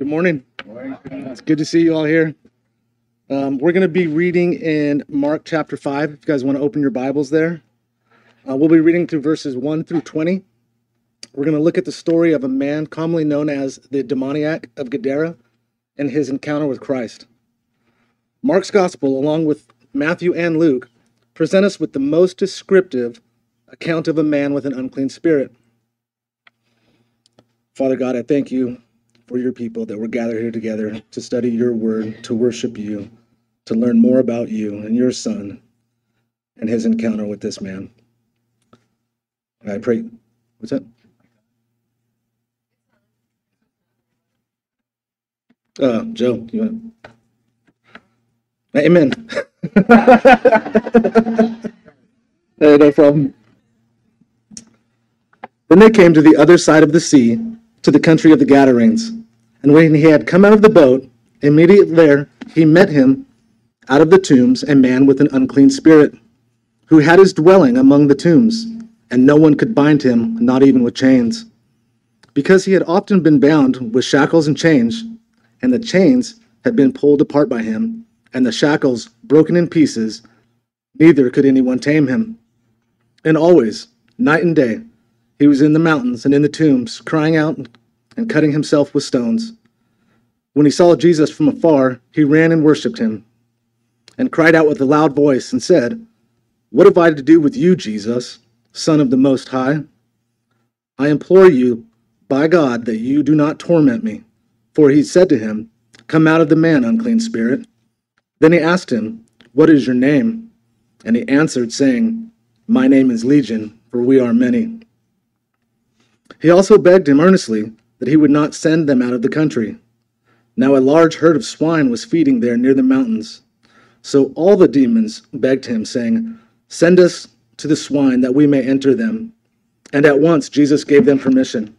Good morning. It's good to see you all here. Um, we're going to be reading in Mark chapter 5. If you guys want to open your Bibles there, uh, we'll be reading through verses 1 through 20. We're going to look at the story of a man commonly known as the demoniac of Gadara and his encounter with Christ. Mark's gospel, along with Matthew and Luke, present us with the most descriptive account of a man with an unclean spirit. Father God, I thank you for your people that we're gathered here together to study your word, to worship you, to learn more about you and your son and his encounter with this man. I pray. What's that? Uh, Joe, you want? Amen. hey, no problem. Then they came to the other side of the sea, to the country of the Gadarenes. And when he had come out of the boat, immediately there he met him out of the tombs a man with an unclean spirit, who had his dwelling among the tombs, and no one could bind him, not even with chains. Because he had often been bound with shackles and chains, and the chains had been pulled apart by him, and the shackles broken in pieces, neither could anyone tame him. And always, night and day, he was in the mountains and in the tombs, crying out and cutting himself with stones. When he saw Jesus from afar, he ran and worshipped him, and cried out with a loud voice and said, What have I to do with you, Jesus, Son of the Most High? I implore you, by God, that you do not torment me. For he said to him, Come out of the man, unclean spirit. Then he asked him, What is your name? And he answered, saying, My name is Legion, for we are many. He also begged him earnestly that he would not send them out of the country. Now a large herd of swine was feeding there near the mountains. So all the demons begged him, saying, Send us to the swine that we may enter them. And at once Jesus gave them permission.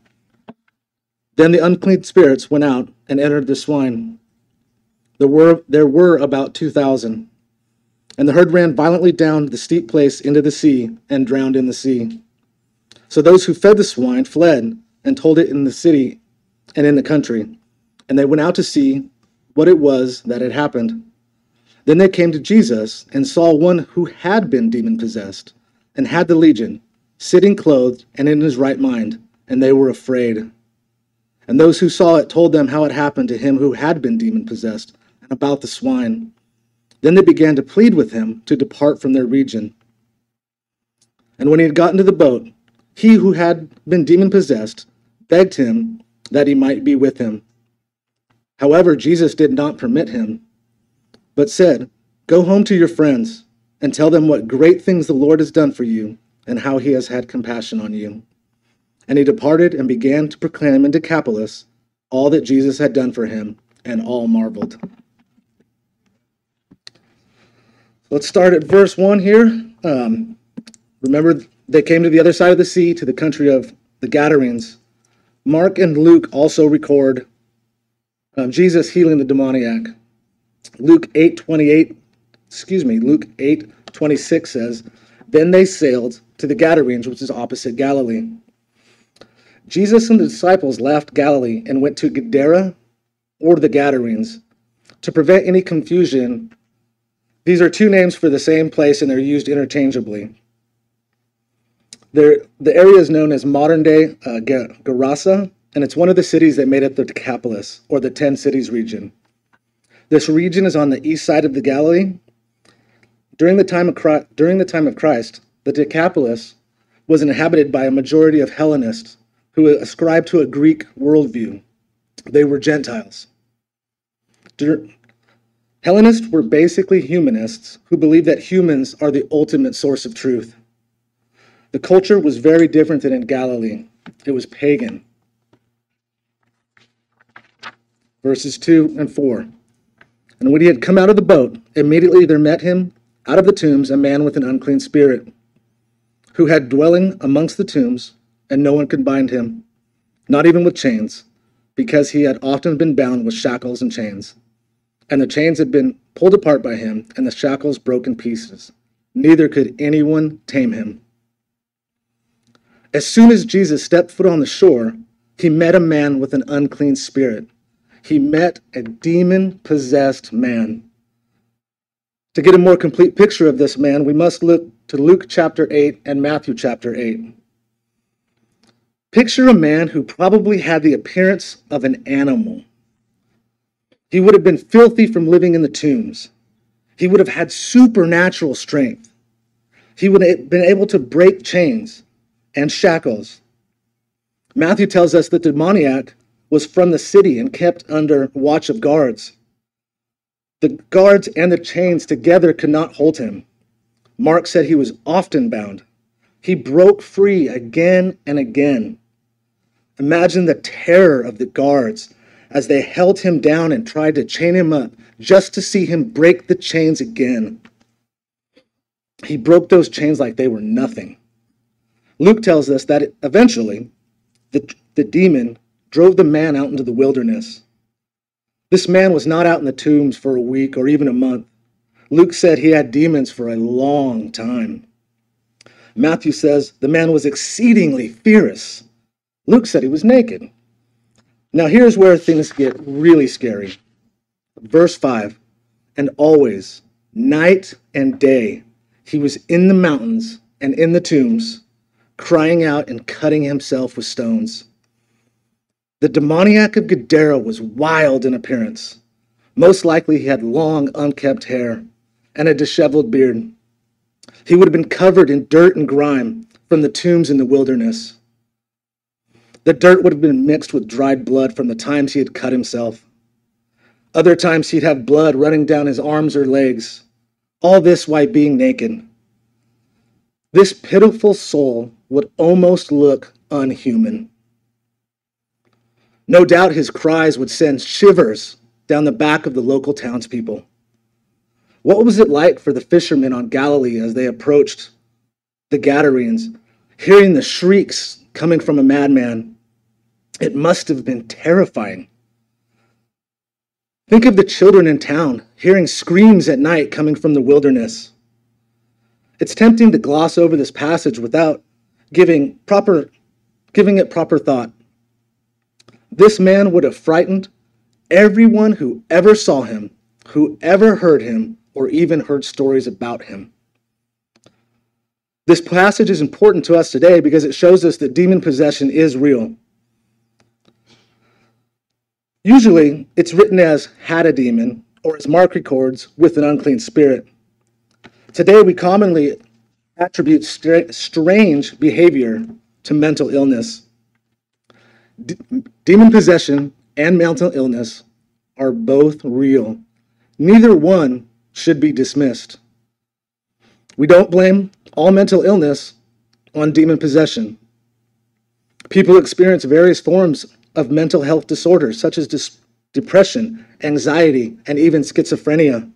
Then the unclean spirits went out and entered the swine. There were, there were about two thousand. And the herd ran violently down the steep place into the sea and drowned in the sea. So those who fed the swine fled and told it in the city and in the country. And they went out to see what it was that had happened. Then they came to Jesus and saw one who had been demon possessed and had the legion, sitting clothed and in his right mind, and they were afraid. And those who saw it told them how it happened to him who had been demon possessed and about the swine. Then they began to plead with him to depart from their region. And when he had gotten to the boat, he who had been demon possessed begged him that he might be with him. However, Jesus did not permit him, but said, Go home to your friends and tell them what great things the Lord has done for you and how he has had compassion on you. And he departed and began to proclaim in Decapolis all that Jesus had done for him, and all marveled. Let's start at verse 1 here. Um, remember, they came to the other side of the sea, to the country of the Gadarenes. Mark and Luke also record um, Jesus healing the demoniac. Luke 8 28, excuse me, Luke 8 26 says, Then they sailed to the Gadarenes, which is opposite Galilee. Jesus and the disciples left Galilee and went to Gadara or the Gadarenes. To prevent any confusion, these are two names for the same place and they're used interchangeably. There, the area is known as modern day uh, Gerasa, and it's one of the cities that made up the Decapolis, or the Ten Cities region. This region is on the east side of the Galilee. During the time of Christ, during the time of Christ the Decapolis was inhabited by a majority of Hellenists who ascribed to a Greek worldview. They were Gentiles. Hellenists were basically humanists who believed that humans are the ultimate source of truth. The culture was very different than in Galilee, it was pagan. Verses 2 and 4. And when he had come out of the boat, immediately there met him out of the tombs a man with an unclean spirit, who had dwelling amongst the tombs, and no one could bind him, not even with chains, because he had often been bound with shackles and chains. And the chains had been pulled apart by him, and the shackles broken pieces. Neither could anyone tame him. As soon as Jesus stepped foot on the shore, he met a man with an unclean spirit. he met a demon possessed man. To get a more complete picture of this man, we must look to Luke chapter 8 and Matthew chapter 8. Picture a man who probably had the appearance of an animal. He would have been filthy from living in the tombs. He would have had supernatural strength. He would have been able to break chains and shackles. Matthew tells us the demoniac was from the city and kept under watch of guards. The guards and the chains together could not hold him. Mark said he was often bound. He broke free again and again. Imagine the terror of the guards as they held him down and tried to chain him up just to see him break the chains again. He broke those chains like they were nothing. Luke tells us that eventually the, the demon drove the man out into the wilderness. This man was not out in the tombs for a week or even a month. Luke said he had demons for a long time. Matthew says the man was exceedingly fierce. Luke said he was naked. Now, here's where things get really scary. Verse 5 And always, night and day, he was in the mountains and in the tombs, crying out and cutting himself with stones. The demoniac of Gadara was wild in appearance. Most likely, he had long, unkempt hair and a disheveled beard. He would have been covered in dirt and grime from the tombs in the wilderness. The dirt would have been mixed with dried blood from the times he had cut himself. Other times he'd have blood running down his arms or legs. All this while being naked. This pitiful soul would almost look unhuman. No doubt his cries would send shivers down the back of the local townspeople. What was it like for the fishermen on Galilee as they approached the Gadarenes, hearing the shrieks coming from a madman? It must have been terrifying. Think of the children in town hearing screams at night coming from the wilderness. It's tempting to gloss over this passage without giving proper giving it proper thought. This man would have frightened everyone who ever saw him, who ever heard him, or even heard stories about him. This passage is important to us today because it shows us that demon possession is real. Usually, it's written as had a demon, or as Mark records, with an unclean spirit. Today, we commonly attribute strange behavior to mental illness. D- demon possession and mental illness are both real. Neither one should be dismissed. We don't blame all mental illness on demon possession. People experience various forms of mental health disorders, such as dis- depression, anxiety, and even schizophrenia.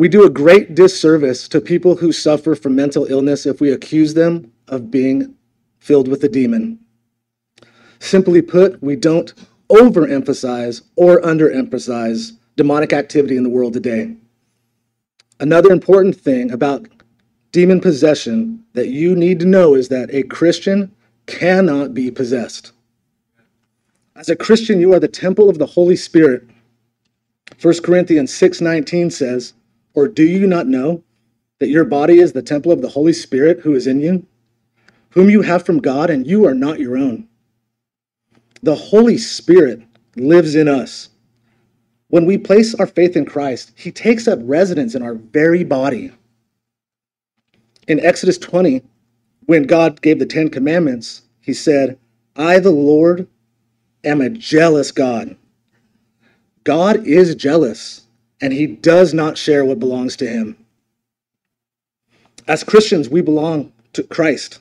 We do a great disservice to people who suffer from mental illness if we accuse them of being filled with a demon. Simply put, we don't overemphasize or underemphasize demonic activity in the world today. Another important thing about demon possession that you need to know is that a Christian cannot be possessed. As a Christian, you are the temple of the Holy Spirit. 1 Corinthians 6:19 says, "Or do you not know that your body is the temple of the Holy Spirit who is in you, whom you have from God, and you are not your own?" The Holy Spirit lives in us. When we place our faith in Christ, he takes up residence in our very body. In Exodus 20, when God gave the Ten Commandments, he said, I, the Lord, am a jealous God. God is jealous, and he does not share what belongs to him. As Christians, we belong to Christ.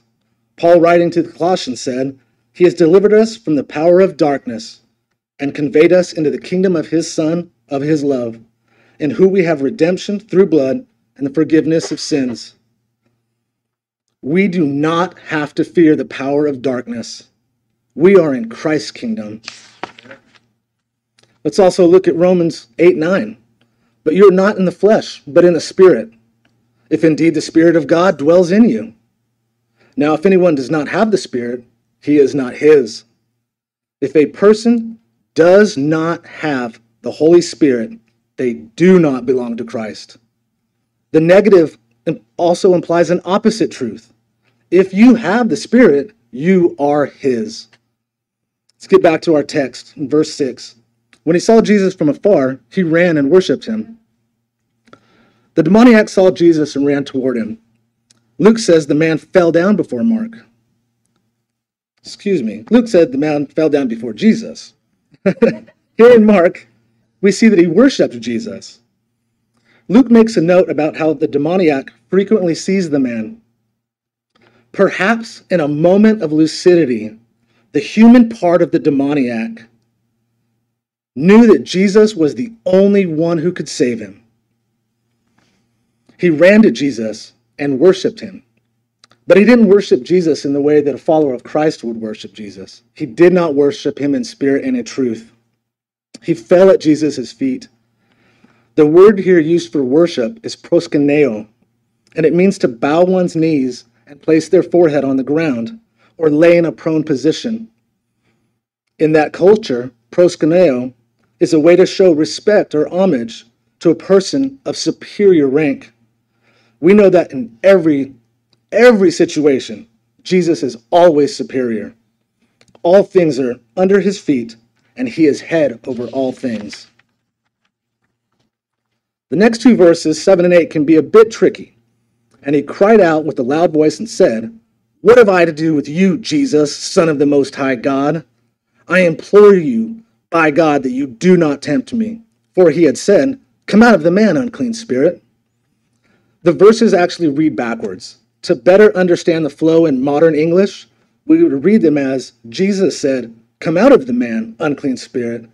Paul, writing to the Colossians, said, He has delivered us from the power of darkness and conveyed us into the kingdom of his Son, of his love, in whom we have redemption through blood and the forgiveness of sins. We do not have to fear the power of darkness. We are in Christ's kingdom. Let's also look at Romans 8 9. But you're not in the flesh, but in the Spirit, if indeed the Spirit of God dwells in you. Now, if anyone does not have the Spirit, he is not his. If a person does not have the Holy Spirit, they do not belong to Christ. The negative also implies an opposite truth. If you have the Spirit, you are His. Let's get back to our text in verse 6. When he saw Jesus from afar, he ran and worshiped him. The demoniac saw Jesus and ran toward him. Luke says the man fell down before Mark. Excuse me. Luke said the man fell down before Jesus. Here in Mark, we see that he worshiped Jesus. Luke makes a note about how the demoniac frequently sees the man. Perhaps in a moment of lucidity, the human part of the demoniac knew that Jesus was the only one who could save him. He ran to Jesus and worshiped him. But he didn't worship Jesus in the way that a follower of Christ would worship Jesus. He did not worship him in spirit and in truth. He fell at Jesus' feet. The word here used for worship is proskuneo, and it means to bow one's knees and place their forehead on the ground or lay in a prone position. In that culture, proskuneo is a way to show respect or homage to a person of superior rank. We know that in every every situation, Jesus is always superior. All things are under his feet, and he is head over all things. The next two verses, 7 and 8, can be a bit tricky. And he cried out with a loud voice and said, What have I to do with you, Jesus, Son of the Most High God? I implore you, by God, that you do not tempt me. For he had said, Come out of the man, unclean spirit. The verses actually read backwards. To better understand the flow in modern English, we would read them as Jesus said, Come out of the man, unclean spirit.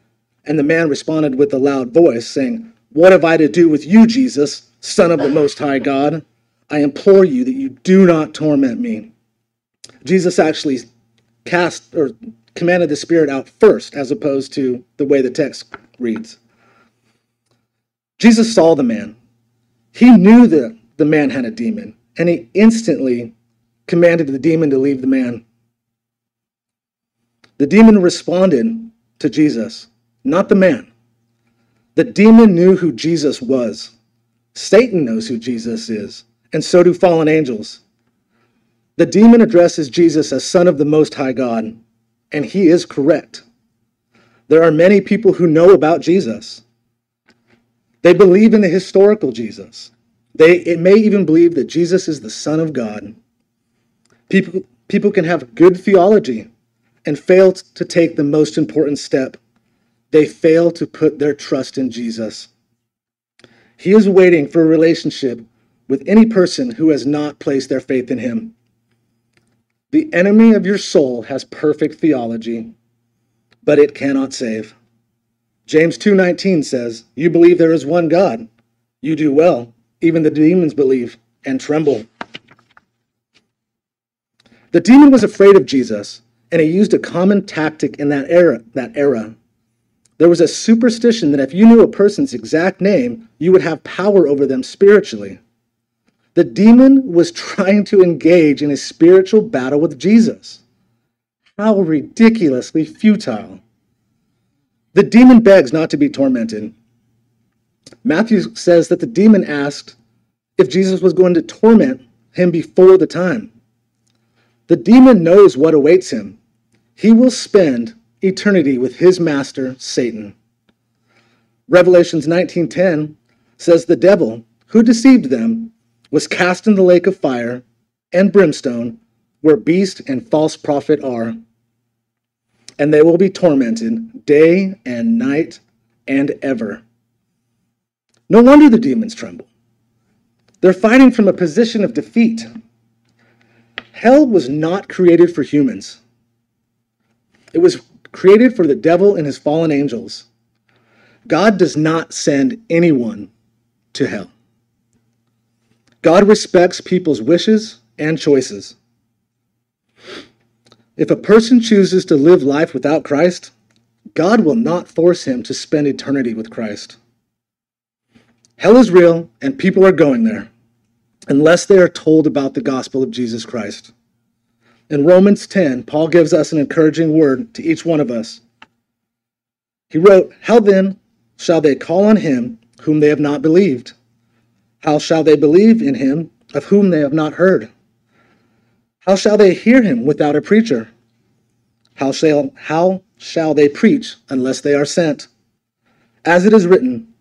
And the man responded with a loud voice, saying, What have I to do with you, Jesus, Son of the Most High God? I implore you that you do not torment me. Jesus actually cast or commanded the spirit out first, as opposed to the way the text reads. Jesus saw the man. He knew that the man had a demon and he instantly commanded the demon to leave the man. The demon responded to Jesus, not the man. The demon knew who Jesus was. Satan knows who Jesus is, and so do fallen angels. The demon addresses Jesus as Son of the Most High God, and he is correct. There are many people who know about Jesus. They believe in the historical Jesus. They it may even believe that Jesus is the Son of God. People, people can have good theology and fail to take the most important step. They fail to put their trust in Jesus. He is waiting for a relationship with any person who has not placed their faith in him. The enemy of your soul has perfect theology, but it cannot save. James 2:19 says, "You believe there is one God. You do well. Even the demons believe and tremble. The demon was afraid of Jesus, and he used a common tactic in that era, that era. There was a superstition that if you knew a person's exact name, you would have power over them spiritually. The demon was trying to engage in a spiritual battle with Jesus. How ridiculously futile. The demon begs not to be tormented. Matthew says that the demon asked if Jesus was going to torment him before the time. The demon knows what awaits him. He will spend eternity with his master, Satan. Revelations 19:10 says the devil, who deceived them, was cast in the lake of fire and brimstone, where beast and false prophet are. And they will be tormented day and night and ever. No wonder the demons tremble. They're fighting from a position of defeat. Hell was not created for humans, it was created for the devil and his fallen angels. God does not send anyone to hell. God respects people's wishes and choices. If a person chooses to live life without Christ, God will not force him to spend eternity with Christ. Hell is real, and people are going there unless they are told about the gospel of Jesus Christ. In Romans 10, Paul gives us an encouraging word to each one of us. He wrote, How then shall they call on him whom they have not believed? How shall they believe in him of whom they have not heard? How shall they hear him without a preacher? How shall, how shall they preach unless they are sent? As it is written,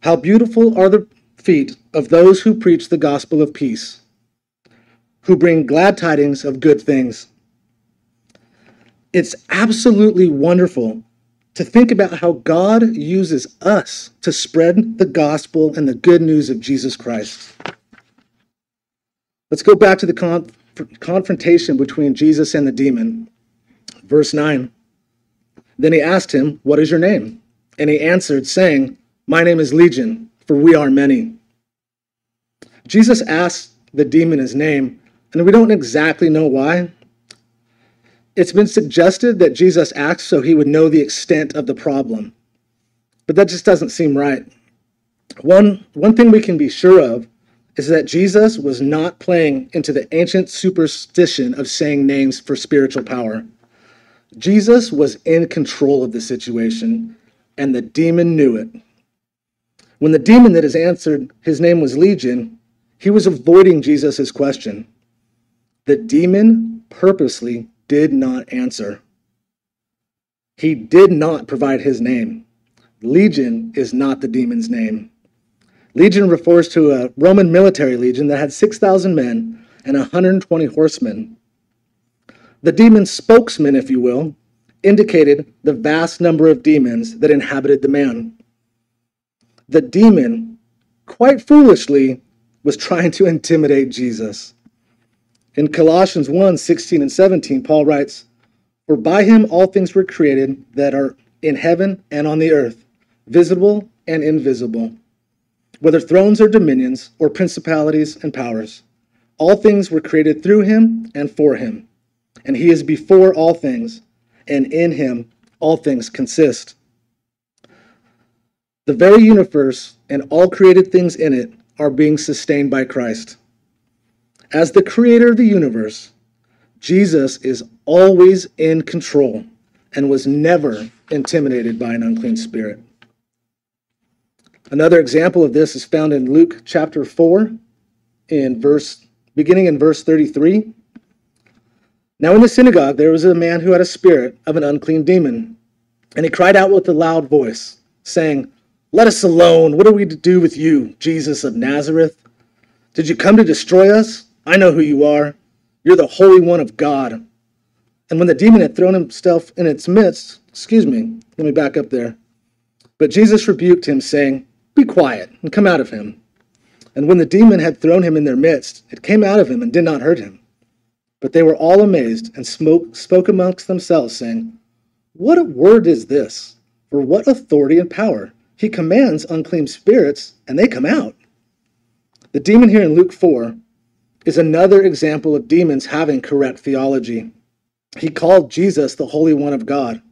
How beautiful are the feet of those who preach the gospel of peace, who bring glad tidings of good things. It's absolutely wonderful to think about how God uses us to spread the gospel and the good news of Jesus Christ. Let's go back to the conf- confrontation between Jesus and the demon. Verse 9. Then he asked him, What is your name? And he answered, saying, My name is Legion, for we are many. Jesus asked the demon his name, and we don't exactly know why. It's been suggested that Jesus asked so he would know the extent of the problem, but that just doesn't seem right. One, one thing we can be sure of is that Jesus was not playing into the ancient superstition of saying names for spiritual power. Jesus was in control of the situation, and the demon knew it. When the demon that has answered his name was Legion, he was avoiding Jesus' question. The demon purposely did not answer. He did not provide his name. Legion is not the demon's name. Legion refers to a Roman military legion that had 6,000 men and 120 horsemen. The demon's spokesman, if you will, indicated the vast number of demons that inhabited the man. The demon, quite foolishly, was trying to intimidate Jesus. In Colossians 1 16 and 17, Paul writes, For by him all things were created that are in heaven and on the earth, visible and invisible, whether thrones or dominions or principalities and powers. All things were created through him and for him. And he is before all things, and in him all things consist. The very universe and all created things in it are being sustained by Christ. As the creator of the universe, Jesus is always in control and was never intimidated by an unclean spirit. Another example of this is found in Luke chapter 4 in verse beginning in verse 33. Now in the synagogue there was a man who had a spirit of an unclean demon, and he cried out with a loud voice, saying, let us alone. What are we to do with you, Jesus of Nazareth? Did you come to destroy us? I know who you are. You're the Holy One of God. And when the demon had thrown himself in its midst, excuse me, let me back up there. But Jesus rebuked him, saying, Be quiet and come out of him. And when the demon had thrown him in their midst, it came out of him and did not hurt him. But they were all amazed and spoke, spoke amongst themselves, saying, What a word is this? For what authority and power he commands unclean spirits and they come out. The demon here in Luke 4 is another example of demons having correct theology. He called Jesus the Holy One of God.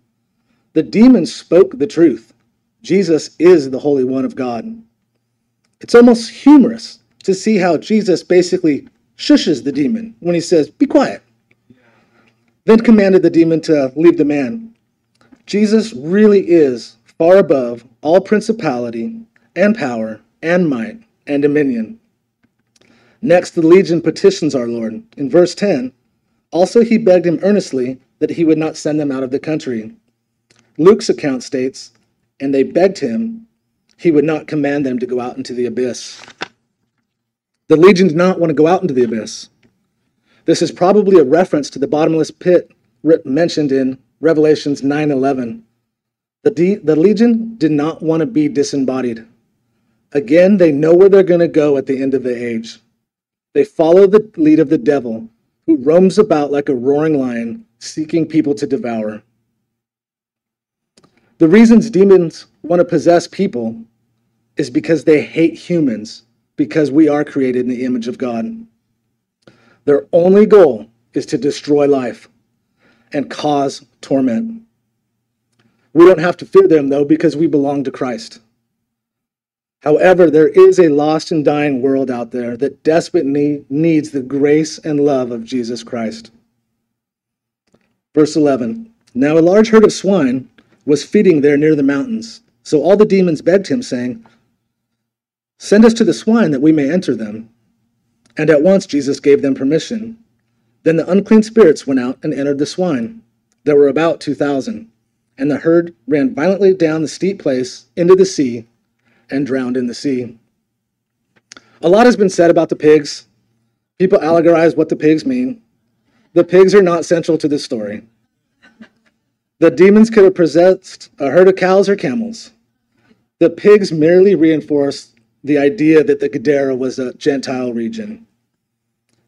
The demons spoke the truth. Jesus is the Holy One of God. It's almost humorous to see how Jesus basically shushes the demon when he says, Be quiet. Then commanded the demon to leave the man. Jesus really is far above all principality and power and might and dominion. Next, the legion petitions our Lord. In verse 10, also he begged him earnestly that he would not send them out of the country. Luke's account states, and they begged him he would not command them to go out into the abyss. The legion did not want to go out into the abyss. This is probably a reference to the bottomless pit mentioned in Revelations 9:11. The, de- the legion did not want to be disembodied. Again, they know where they're going to go at the end of the age. They follow the lead of the devil, who roams about like a roaring lion, seeking people to devour. The reasons demons want to possess people is because they hate humans, because we are created in the image of God. Their only goal is to destroy life and cause torment. We don't have to fear them, though, because we belong to Christ. However, there is a lost and dying world out there that desperately needs the grace and love of Jesus Christ. Verse 11 Now a large herd of swine was feeding there near the mountains. So all the demons begged him, saying, Send us to the swine that we may enter them. And at once Jesus gave them permission. Then the unclean spirits went out and entered the swine. There were about 2,000. And the herd ran violently down the steep place into the sea and drowned in the sea. A lot has been said about the pigs. People allegorize what the pigs mean. The pigs are not central to this story. The demons could have possessed a herd of cows or camels. The pigs merely reinforce the idea that the Gadara was a Gentile region.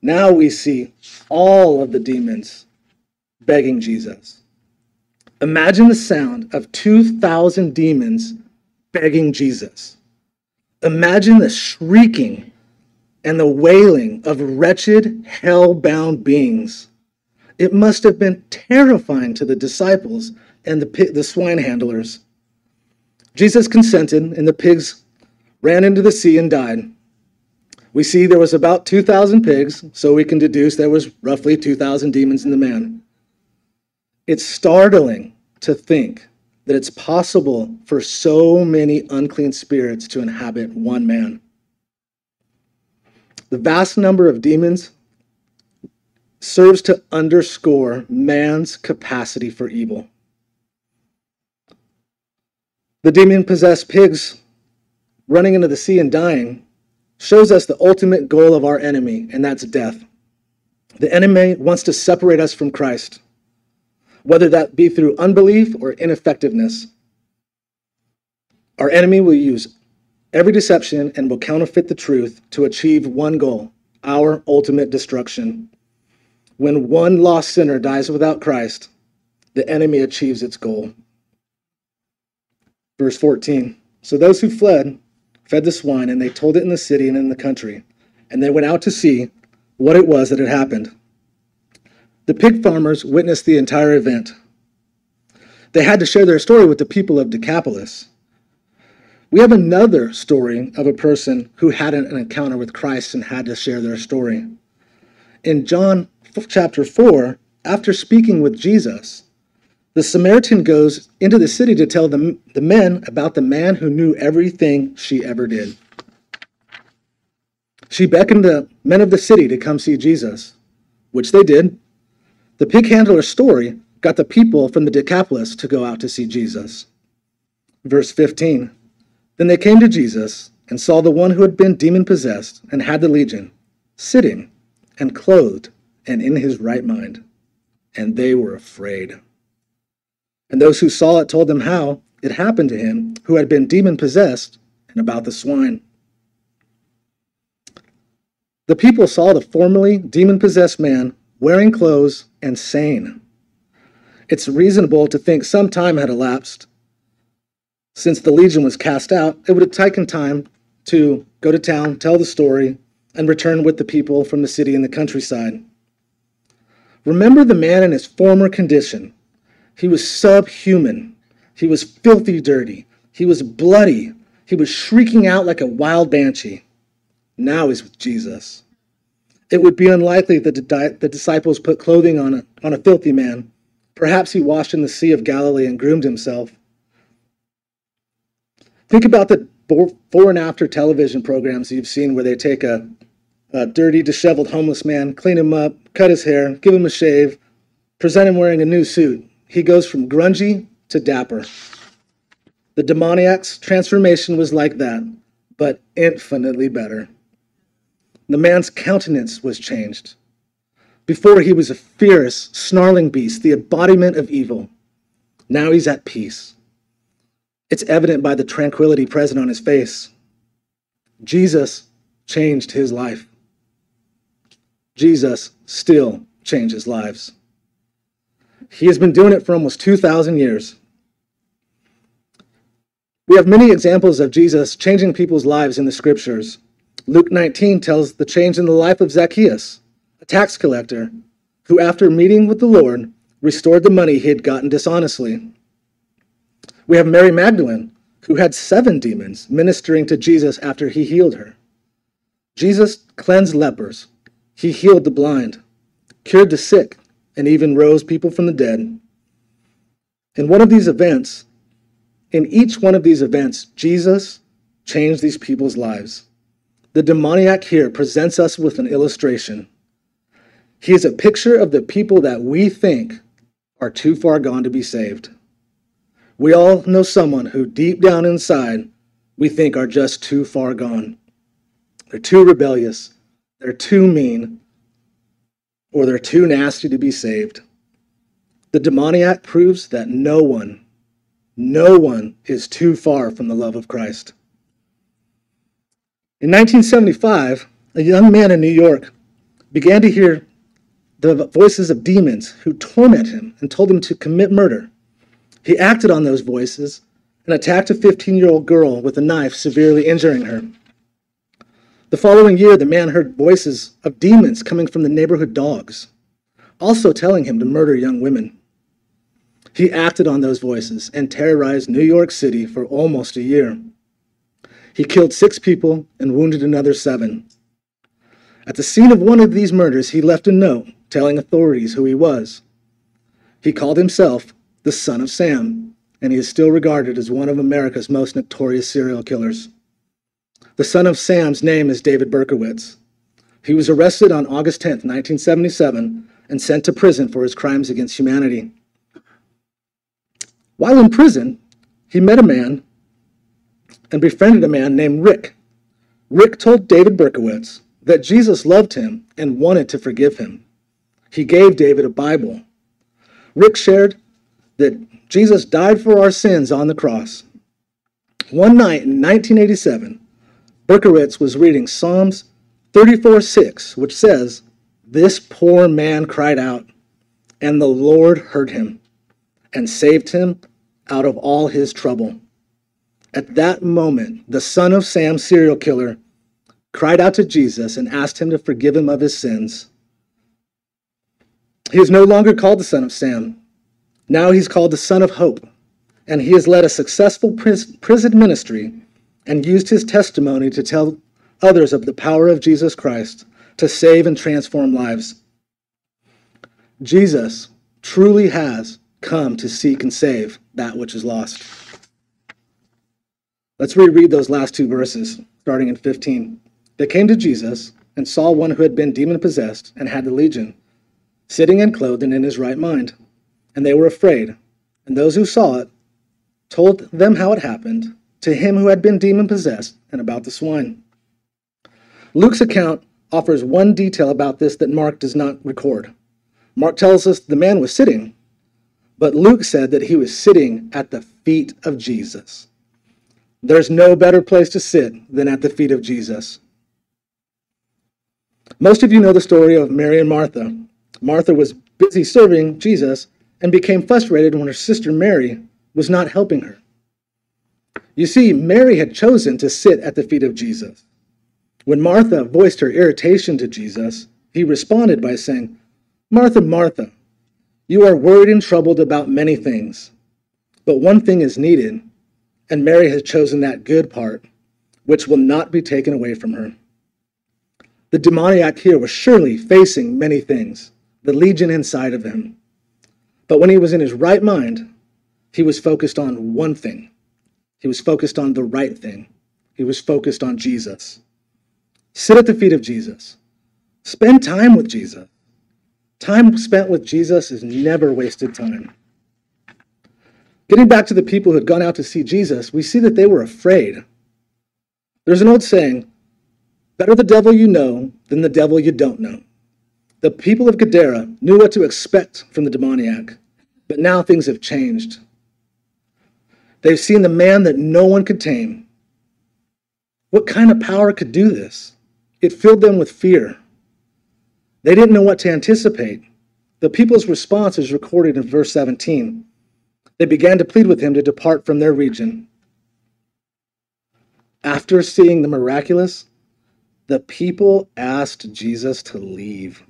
Now we see all of the demons begging Jesus. Imagine the sound of 2,000 demons begging Jesus. Imagine the shrieking and the wailing of wretched, hell bound beings. It must have been terrifying to the disciples and the, the swine handlers. Jesus consented, and the pigs ran into the sea and died. We see there was about 2,000 pigs, so we can deduce there was roughly 2,000 demons in the man. It's startling to think that it's possible for so many unclean spirits to inhabit one man. The vast number of demons serves to underscore man's capacity for evil. The demon possessed pigs running into the sea and dying shows us the ultimate goal of our enemy, and that's death. The enemy wants to separate us from Christ, whether that be through unbelief or ineffectiveness. Our enemy will use every deception and will counterfeit the truth to achieve one goal our ultimate destruction. When one lost sinner dies without Christ, the enemy achieves its goal. Verse 14 So those who fled fed the swine, and they told it in the city and in the country. And they went out to see what it was that had happened. The pig farmers witnessed the entire event. They had to share their story with the people of Decapolis. We have another story of a person who had an encounter with Christ and had to share their story. In John chapter 4, after speaking with Jesus, the Samaritan goes into the city to tell the, the men about the man who knew everything she ever did. She beckoned the men of the city to come see Jesus, which they did. The pig handler's story got the people from the Decapolis to go out to see Jesus. Verse 15 Then they came to Jesus and saw the one who had been demon possessed and had the legion, sitting and clothed and in his right mind, and they were afraid. And those who saw it told them how it happened to him who had been demon possessed and about the swine. The people saw the formerly demon possessed man wearing clothes and sane. It's reasonable to think some time had elapsed. Since the legion was cast out, it would have taken time to go to town, tell the story, and return with the people from the city and the countryside. Remember the man in his former condition he was subhuman. He was filthy dirty. He was bloody. He was shrieking out like a wild banshee. Now he's with Jesus. It would be unlikely that the disciples put clothing on a, on a filthy man. Perhaps he washed in the Sea of Galilee and groomed himself. Think about the before and after television programs you've seen where they take a, a dirty, disheveled homeless man, clean him up, cut his hair, give him a shave, present him wearing a new suit. He goes from grungy to dapper. The demoniac's transformation was like that, but infinitely better. The man's countenance was changed. Before he was a fierce, snarling beast, the embodiment of evil. Now he's at peace. It's evident by the tranquility present on his face. Jesus changed his life. Jesus still changes lives. He has been doing it for almost 2,000 years. We have many examples of Jesus changing people's lives in the scriptures. Luke 19 tells the change in the life of Zacchaeus, a tax collector, who, after meeting with the Lord, restored the money he had gotten dishonestly. We have Mary Magdalene, who had seven demons ministering to Jesus after he healed her. Jesus cleansed lepers, he healed the blind, cured the sick, and even rose people from the dead. In one of these events, in each one of these events, Jesus changed these people's lives. The demoniac here presents us with an illustration. He is a picture of the people that we think are too far gone to be saved. We all know someone who, deep down inside, we think are just too far gone. They're too rebellious, they're too mean, or they're too nasty to be saved. The demoniac proves that no one, no one is too far from the love of Christ. In 1975, a young man in New York began to hear the voices of demons who torment him and told him to commit murder. He acted on those voices and attacked a 15 year old girl with a knife, severely injuring her. The following year, the man heard voices of demons coming from the neighborhood dogs, also telling him to murder young women. He acted on those voices and terrorized New York City for almost a year. He killed six people and wounded another seven. At the scene of one of these murders, he left a note telling authorities who he was. He called himself the Son of Sam, and he is still regarded as one of America's most notorious serial killers. The son of Sam's name is David Berkowitz. He was arrested on August 10, 1977, and sent to prison for his crimes against humanity. While in prison, he met a man and befriended a man named Rick. Rick told David Berkowitz that Jesus loved him and wanted to forgive him. He gave David a Bible. Rick shared that Jesus died for our sins on the cross. One night in 1987, Berkowitz was reading Psalms 34 6, which says, This poor man cried out, and the Lord heard him and saved him out of all his trouble. At that moment, the son of Sam, serial killer, cried out to Jesus and asked him to forgive him of his sins. He is no longer called the son of Sam. Now he's called the son of hope, and he has led a successful prison ministry and used his testimony to tell others of the power of Jesus Christ to save and transform lives. Jesus truly has come to seek and save that which is lost. Let's reread those last two verses, starting in 15. They came to Jesus and saw one who had been demon possessed and had the legion, sitting and clothed and in his right mind. And they were afraid. And those who saw it told them how it happened to him who had been demon possessed and about the swine. Luke's account offers one detail about this that Mark does not record. Mark tells us the man was sitting, but Luke said that he was sitting at the feet of Jesus. There's no better place to sit than at the feet of Jesus. Most of you know the story of Mary and Martha. Martha was busy serving Jesus and became frustrated when her sister Mary was not helping her. You see, Mary had chosen to sit at the feet of Jesus. When Martha voiced her irritation to Jesus, he responded by saying, Martha, Martha, you are worried and troubled about many things, but one thing is needed and Mary has chosen that good part, which will not be taken away from her. The demoniac here was surely facing many things, the legion inside of him. But when he was in his right mind, he was focused on one thing. He was focused on the right thing. He was focused on Jesus. Sit at the feet of Jesus. Spend time with Jesus. Time spent with Jesus is never wasted time. Getting back to the people who had gone out to see Jesus, we see that they were afraid. There's an old saying better the devil you know than the devil you don't know. The people of Gadara knew what to expect from the demoniac, but now things have changed. They've seen the man that no one could tame. What kind of power could do this? It filled them with fear. They didn't know what to anticipate. The people's response is recorded in verse 17. They began to plead with him to depart from their region. After seeing the miraculous, the people asked Jesus to leave.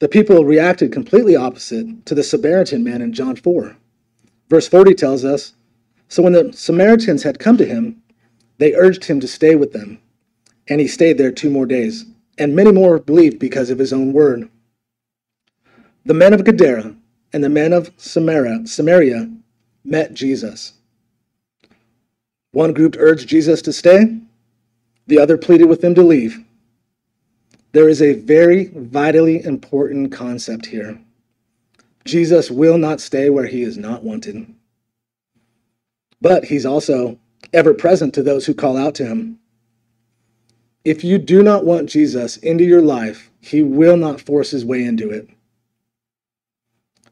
The people reacted completely opposite to the Samaritan man in John 4. Verse 40 tells us So when the Samaritans had come to him, they urged him to stay with them, and he stayed there two more days, and many more believed because of his own word. The men of Gadara and the men of Samaria, Samaria met Jesus. One group urged Jesus to stay, the other pleaded with him to leave. There is a very vitally important concept here. Jesus will not stay where he is not wanted. But he's also ever present to those who call out to him. If you do not want Jesus into your life, he will not force his way into it.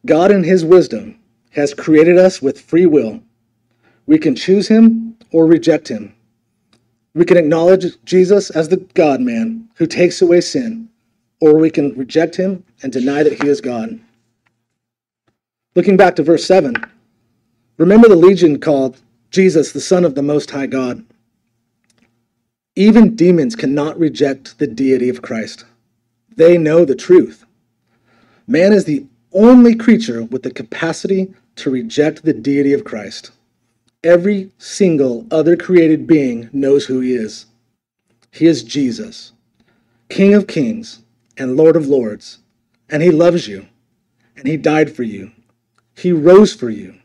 God, in his wisdom, has created us with free will. We can choose him or reject him. We can acknowledge Jesus as the God man who takes away sin, or we can reject him and deny that he is God. Looking back to verse 7, remember the legion called Jesus the Son of the Most High God. Even demons cannot reject the deity of Christ. They know the truth. Man is the only creature with the capacity to reject the deity of Christ. Every single other created being knows who he is. He is Jesus, King of kings and Lord of lords, and he loves you, and he died for you. He rose for you.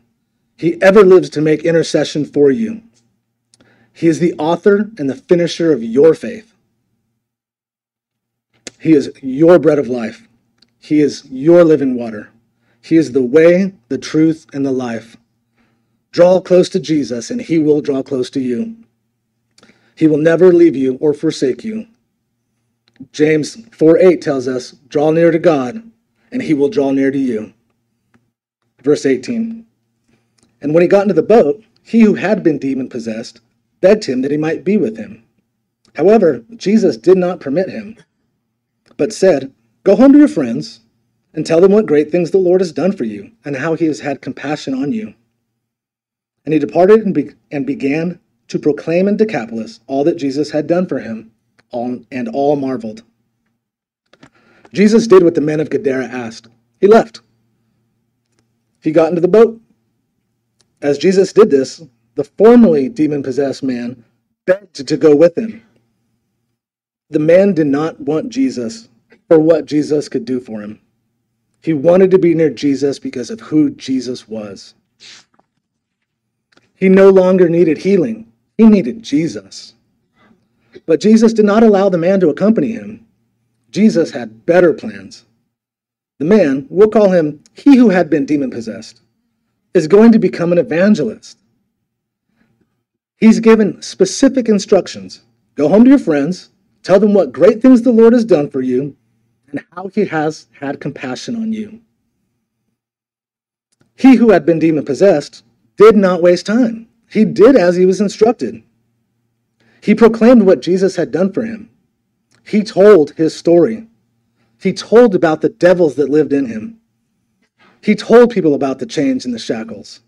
He ever lives to make intercession for you. He is the author and the finisher of your faith. He is your bread of life. He is your living water. He is the way, the truth, and the life. Draw close to Jesus, and he will draw close to you. He will never leave you or forsake you. James 4 8 tells us, Draw near to God, and he will draw near to you. Verse 18 And when he got into the boat, he who had been demon possessed begged him that he might be with him. However, Jesus did not permit him, but said, Go home to your friends and tell them what great things the Lord has done for you and how he has had compassion on you. And he departed and, be- and began to proclaim in Decapolis all that Jesus had done for him, all, and all marveled. Jesus did what the men of Gadara asked. He left. He got into the boat. As Jesus did this, the formerly demon possessed man begged to go with him. The man did not want Jesus for what Jesus could do for him. He wanted to be near Jesus because of who Jesus was. He no longer needed healing, he needed Jesus. But Jesus did not allow the man to accompany him. Jesus had better plans. The man, we'll call him he who had been demon possessed, is going to become an evangelist. He's given specific instructions go home to your friends, tell them what great things the Lord has done for you, and how he has had compassion on you. He who had been demon possessed did not waste time. He did as he was instructed. He proclaimed what Jesus had done for him. He told his story. He told about the devils that lived in him. He told people about the chains and the shackles.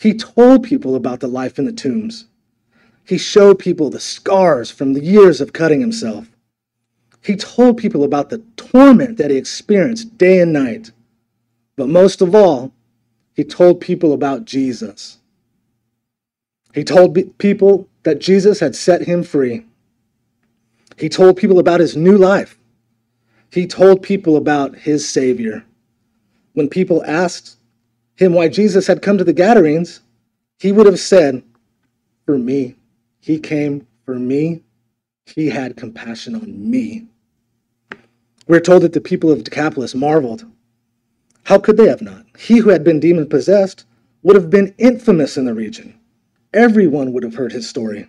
He told people about the life in the tombs. He showed people the scars from the years of cutting himself. He told people about the torment that he experienced day and night. But most of all, he told people about Jesus. He told people that Jesus had set him free. He told people about his new life. He told people about his Savior. When people asked him why Jesus had come to the Gadarenes, he would have said, For me. He came for me. He had compassion on me. We're told that the people of Decapolis marveled. How could they have not? He who had been demon possessed would have been infamous in the region. Everyone would have heard his story.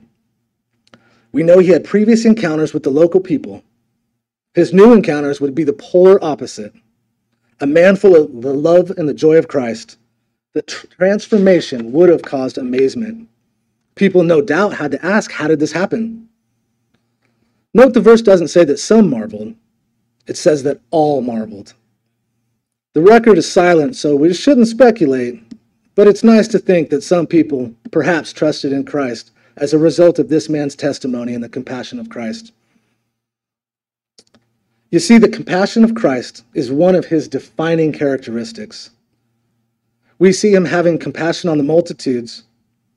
We know he had previous encounters with the local people. His new encounters would be the polar opposite a man full of the love and the joy of Christ. The tr- transformation would have caused amazement. People, no doubt, had to ask, How did this happen? Note the verse doesn't say that some marveled, it says that all marveled. The record is silent, so we shouldn't speculate, but it's nice to think that some people perhaps trusted in Christ as a result of this man's testimony and the compassion of Christ. You see, the compassion of Christ is one of his defining characteristics. We see him having compassion on the multitudes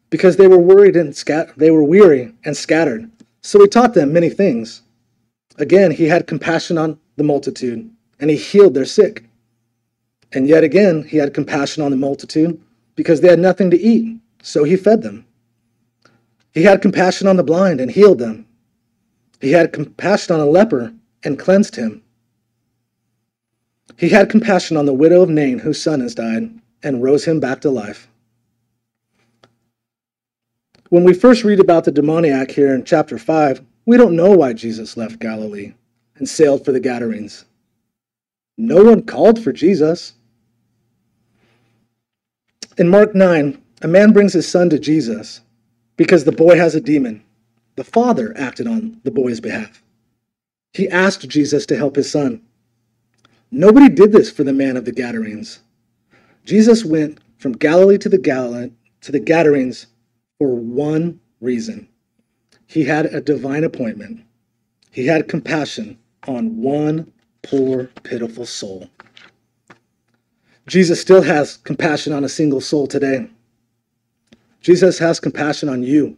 because they were worried and scat- they were weary and scattered. So he taught them many things. Again, he had compassion on the multitude and he healed their sick. And yet again, he had compassion on the multitude because they had nothing to eat, so he fed them. He had compassion on the blind and healed them. He had compassion on a leper and cleansed him. He had compassion on the widow of Nain, whose son has died, and rose him back to life. When we first read about the demoniac here in chapter 5, we don't know why Jesus left Galilee and sailed for the Gadarenes. No one called for Jesus. In Mark 9, a man brings his son to Jesus because the boy has a demon. The father acted on the boy's behalf. He asked Jesus to help his son. Nobody did this for the man of the Gadarenes. Jesus went from Galilee to the Galilee to the Gadarenes for one reason. He had a divine appointment. He had compassion on one poor, pitiful soul. Jesus still has compassion on a single soul today. Jesus has compassion on you.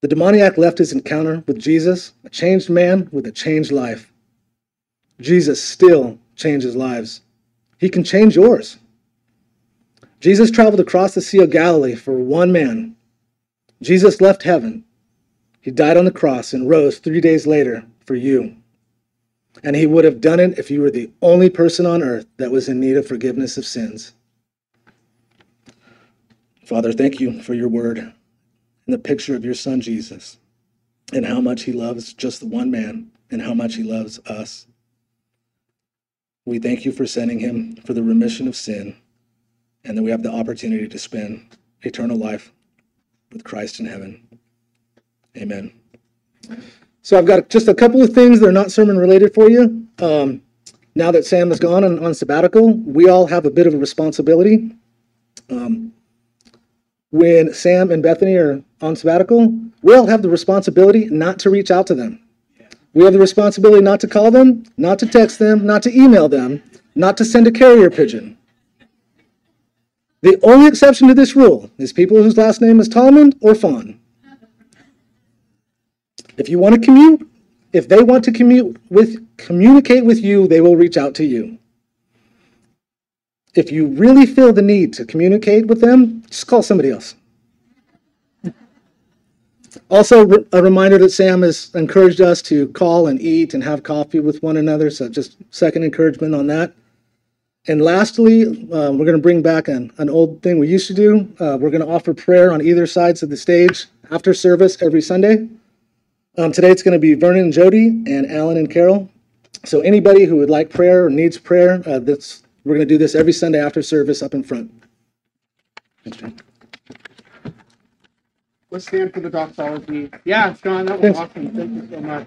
The demoniac left his encounter with Jesus, a changed man with a changed life. Jesus still changes lives. He can change yours. Jesus traveled across the Sea of Galilee for one man. Jesus left heaven. He died on the cross and rose three days later for you. And he would have done it if you were the only person on earth that was in need of forgiveness of sins. Father, thank you for your word and the picture of your son Jesus and how much he loves just the one man and how much he loves us. We thank you for sending him for the remission of sin and that we have the opportunity to spend eternal life with Christ in heaven. Amen. So I've got just a couple of things that are not sermon related for you. Um, now that Sam is gone on, on, sabbatical, we all have a bit of a responsibility. Um, when Sam and Bethany are on sabbatical, we all have the responsibility not to reach out to them. We have the responsibility not to call them, not to text them, not to email them, not to send a carrier pigeon. The only exception to this rule is people whose last name is Tallman or Fawn. If you want to commute, if they want to commute with communicate with you, they will reach out to you. If you really feel the need to communicate with them, just call somebody else. Also, a reminder that Sam has encouraged us to call and eat and have coffee with one another. So, just second encouragement on that. And lastly, uh, we're going to bring back an, an old thing we used to do. Uh, we're going to offer prayer on either sides of the stage after service every Sunday. Um, today it's going to be Vernon and Jody and Alan and Carol. So anybody who would like prayer or needs prayer, uh, that's we're going to do this every Sunday after service up in front. Thanks, John. Let's stand for the doxology. Yeah, it's. That was awesome. Thank you so much.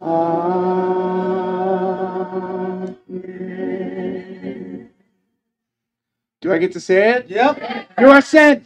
Amen. Do I get to say it? Yep. You are sent.